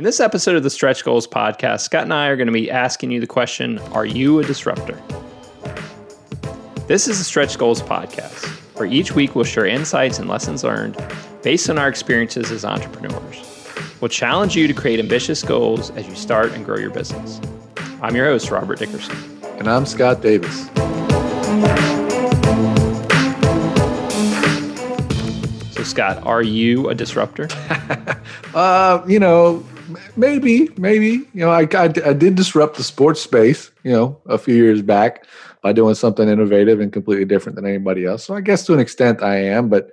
In this episode of the Stretch Goals podcast, Scott and I are going to be asking you the question Are you a disruptor? This is the Stretch Goals podcast, where each week we'll share insights and lessons learned based on our experiences as entrepreneurs. We'll challenge you to create ambitious goals as you start and grow your business. I'm your host, Robert Dickerson. And I'm Scott Davis. So, Scott, are you a disruptor? uh, you know, maybe, maybe. You know, I, I, I did disrupt the sports space, you know, a few years back by doing something innovative and completely different than anybody else. So I guess to an extent I am, but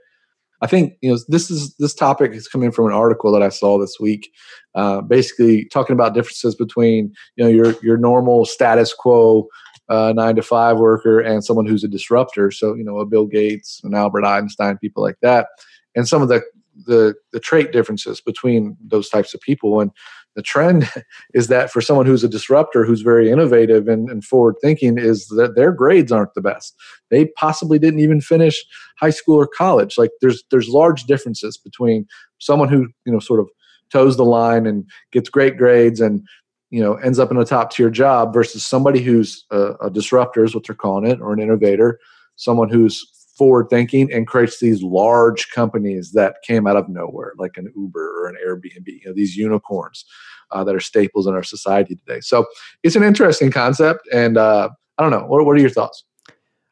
I think you know this is this topic is coming from an article that I saw this week, uh, basically talking about differences between you know your your normal status quo uh, nine to five worker and someone who's a disruptor. So you know a Bill Gates, an Albert Einstein, people like that, and some of the the the trait differences between those types of people and the trend is that for someone who's a disruptor who's very innovative and, and, forward thinking is that their grades aren't the best. They possibly didn't even finish high school or college. Like there's there's large differences between someone who you know sort of toes the line and gets great grades and you know ends up in a top tier job versus somebody who's a, a disruptor is what they're calling it or an innovator someone who's forward thinking and creates these large companies that came out of nowhere, like an Uber or an Airbnb, you know, these unicorns uh, that are staples in our society today. So it's an interesting concept. And uh, I don't know, what, what are your thoughts?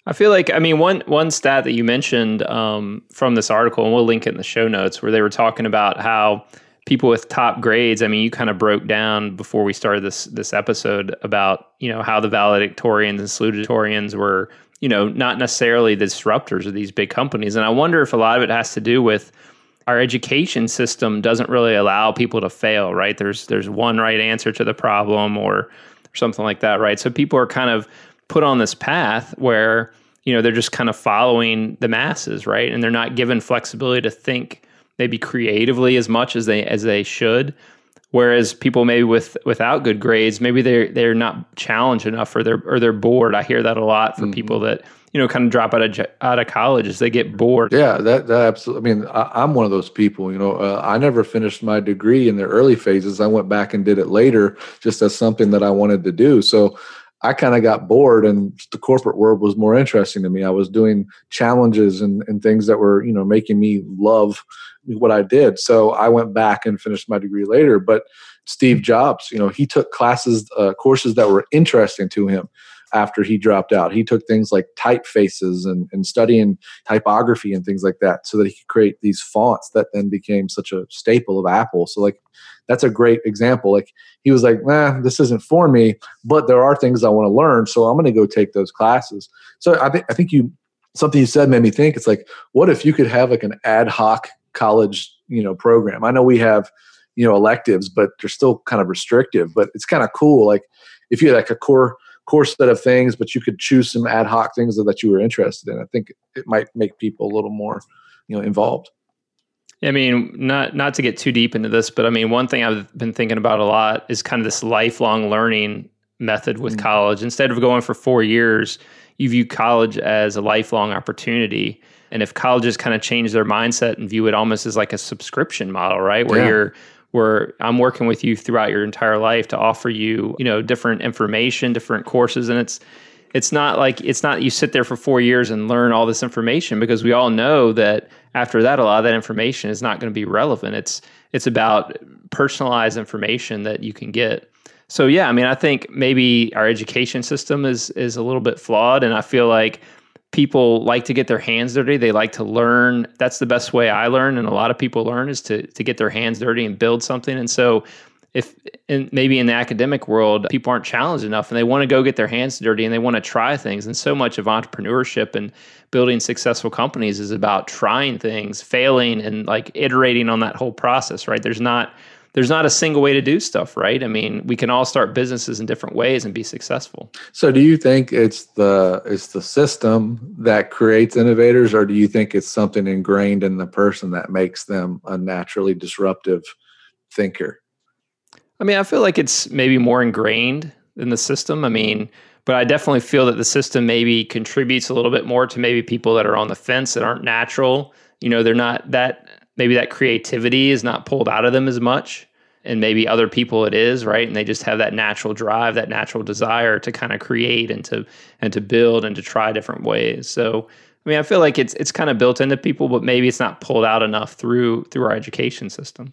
I feel like I mean one one stat that you mentioned um, from this article, and we'll link it in the show notes, where they were talking about how people with top grades. I mean, you kind of broke down before we started this this episode about you know how the valedictorians and salutatorians were you know, not necessarily the disruptors of these big companies. And I wonder if a lot of it has to do with our education system doesn't really allow people to fail, right? There's there's one right answer to the problem or something like that, right? So people are kind of put on this path where, you know, they're just kind of following the masses, right? And they're not given flexibility to think maybe creatively as much as they as they should. Whereas people maybe with without good grades, maybe they're they're not challenged enough, or they're or they're bored. I hear that a lot from mm-hmm. people that you know kind of drop out of out of college as they get bored. Yeah, that that absolutely. I mean, I, am one of those people. You know, uh, I never finished my degree in the early phases. I went back and did it later, just as something that I wanted to do. So I kind of got bored and the corporate world was more interesting to me. I was doing challenges and, and things that were, you know, making me love what I did. So I went back and finished my degree later. But Steve Jobs, you know, he took classes, uh, courses that were interesting to him after he dropped out. He took things like typefaces and, and studying typography and things like that so that he could create these fonts that then became such a staple of Apple. So, like, that's a great example. Like, he was like, nah, this isn't for me, but there are things I want to learn. So, I'm going to go take those classes. So, I think, I think you, something you said made me think it's like, what if you could have like an ad hoc college you know program i know we have you know electives but they're still kind of restrictive but it's kind of cool like if you had like a core core set of things but you could choose some ad hoc things that you were interested in i think it might make people a little more you know involved I mean, not not to get too deep into this, but I mean, one thing I've been thinking about a lot is kind of this lifelong learning method with mm-hmm. college. Instead of going for four years, you view college as a lifelong opportunity. And if colleges kind of change their mindset and view it almost as like a subscription model, right? Where yeah. you're where I'm working with you throughout your entire life to offer you, you know, different information, different courses and it's it's not like it's not you sit there for 4 years and learn all this information because we all know that after that a lot of that information is not going to be relevant. It's it's about personalized information that you can get. So yeah, I mean, I think maybe our education system is is a little bit flawed and I feel like people like to get their hands dirty. They like to learn. That's the best way I learn, and a lot of people learn is to to get their hands dirty and build something. And so, if in, maybe in the academic world people aren't challenged enough and they want to go get their hands dirty and they want to try things, and so much of entrepreneurship and building successful companies is about trying things, failing, and like iterating on that whole process. Right? There's not there's not a single way to do stuff, right? I mean, we can all start businesses in different ways and be successful. So, do you think it's the it's the system that creates innovators, or do you think it's something ingrained in the person that makes them a naturally disruptive thinker? I mean, I feel like it's maybe more ingrained in the system. I mean, but I definitely feel that the system maybe contributes a little bit more to maybe people that are on the fence that aren't natural. You know, they're not that maybe that creativity is not pulled out of them as much. and maybe other people it is right? And they just have that natural drive that natural desire to kind of create and to and to build and to try different ways. So i mean i feel like it's it's kind of built into people but maybe it's not pulled out enough through through our education system.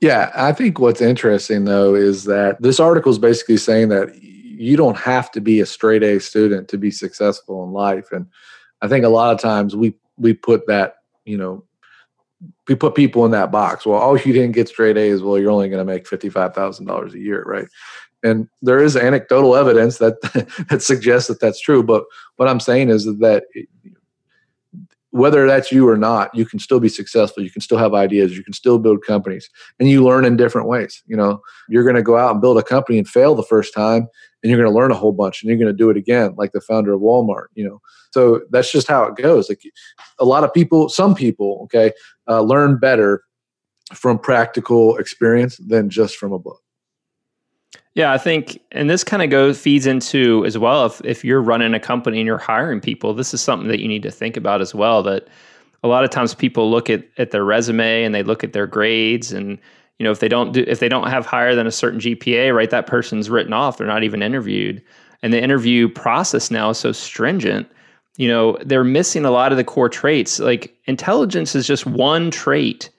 Yeah i think what's interesting though is that this article is basically saying that you don't have to be a straight a student to be successful in life. And i think a lot of times we we put that you know we put people in that box. Well, oh, you didn't get straight A's. Well, you're only going to make fifty five thousand dollars a year, right? And there is anecdotal evidence that that suggests that that's true. But what I'm saying is that whether that's you or not, you can still be successful. You can still have ideas. You can still build companies, and you learn in different ways. You know, you're going to go out and build a company and fail the first time, and you're going to learn a whole bunch, and you're going to do it again, like the founder of Walmart. You know, so that's just how it goes. Like a lot of people, some people, okay, uh, learn better from practical experience than just from a book. Yeah, I think, and this kind of goes feeds into as well. If if you're running a company and you're hiring people, this is something that you need to think about as well. That a lot of times people look at at their resume and they look at their grades, and you know if they don't do if they don't have higher than a certain GPA, right, that person's written off. They're not even interviewed, and the interview process now is so stringent you know they're missing a lot of the core traits like intelligence is just one trait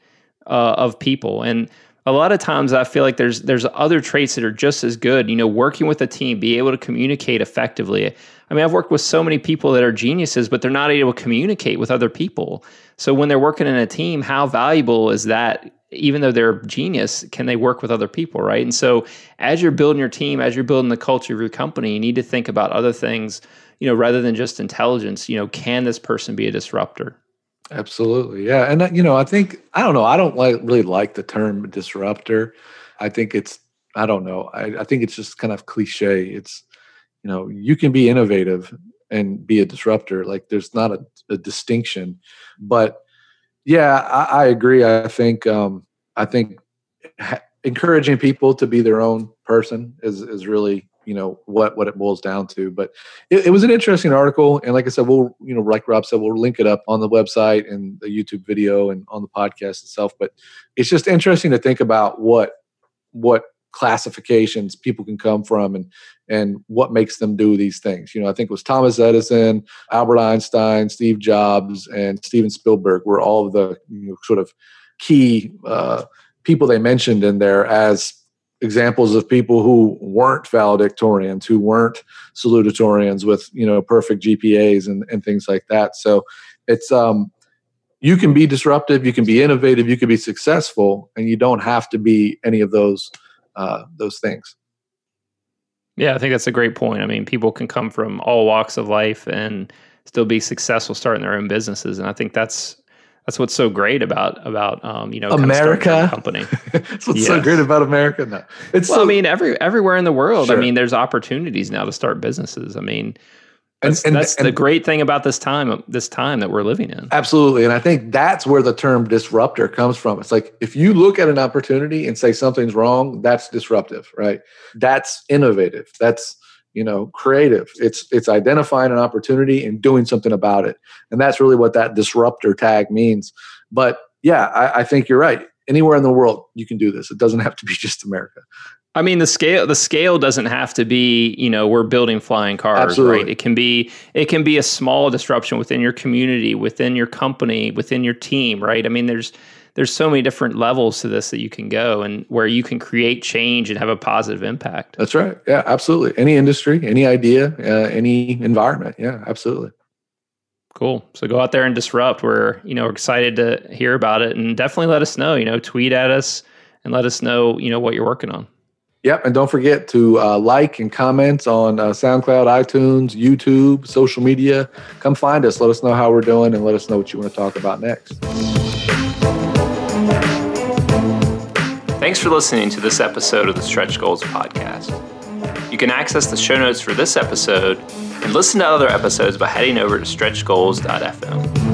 uh, of people and a lot of times i feel like there's there's other traits that are just as good you know working with a team be able to communicate effectively. I mean i've worked with so many people that are geniuses but they're not able to communicate with other people. So when they're working in a team how valuable is that? Even though they're genius can they work with other people right? And so as you're building your team as you're building the culture of your company you need to think about other things you know, rather than just intelligence, you know, can this person be a disruptor? Absolutely. Yeah. And, uh, you know, I think, I don't know, I don't like really like the term disruptor. I think it's, I don't know, I, I think it's just kind of cliche. It's, you know, you can be innovative and be a disruptor. Like there's not a, a distinction. But yeah, I, I agree. I think, um, I think ha- encouraging people to be their own person is, is really you know what what it boils down to but it, it, was an interesting article and like i said we'll you know like rob said we'll link it up on the website and the youtube video and on the podcast itself but it's just interesting to think about what what classifications people can come from and and what makes them do these things. You know i think it was thomas edison albert einstein steve jobs and steven spielberg were all of the you know, sort of key uh, people they mentioned in there as examples of people who weren't valedictorians, who weren't salutatorians with you know perfect GPAs and, and things like that. So it's um, you can be disruptive, you can be innovative, you can be successful, and you don't have to be any of those uh, those things. Yeah, I think that's a great point. I mean, people can come from all walks of life and still be successful starting their own businesses, and I think that's that's what's so great about about um, you know America company. that's what's yes. so great about America. No, it's well, so, I mean every everywhere in the world. Sure. I mean, there's opportunities now to start businesses. I mean, that's, and, and, that's and, the great thing about this time this time that we're living in. Absolutely, and I think that's where the term disruptor comes from. It's like if you look at an opportunity and say something's wrong, that's disruptive, right? That's innovative. That's you know creative. It's it's identifying an opportunity and doing something about it. And that's really what that disruptor tag means. But yeah I, I, think you're right. Anywhere in the world you can do this. It doesn't have to be just america. I mean the scale the scale doesn't have to be you know we're building flying cars Absolutely. right it can be it can be a small disruption within your community within your company within your team right? I mean there's there's so many different levels to this that you can go and where you can create change and have a positive impact. That's right. Yeah, absolutely. Any industry, any idea, uh, any environment. Yeah, absolutely. Cool. So go out there and disrupt. We're, you know, excited to hear about it and definitely let us know, you know, tweet at us and let us know, you know, what you're working on. Yep. And don't forget to uh, like and comment on uh, SoundCloud, iTunes, YouTube, social media. Come find us. Let us know how we're doing and let us know what you want to talk about next. Thanks for listening to this episode of the Stretch Goals podcast. You can access the show notes for this episode and listen to other episodes by heading over to stretchgoals.fm.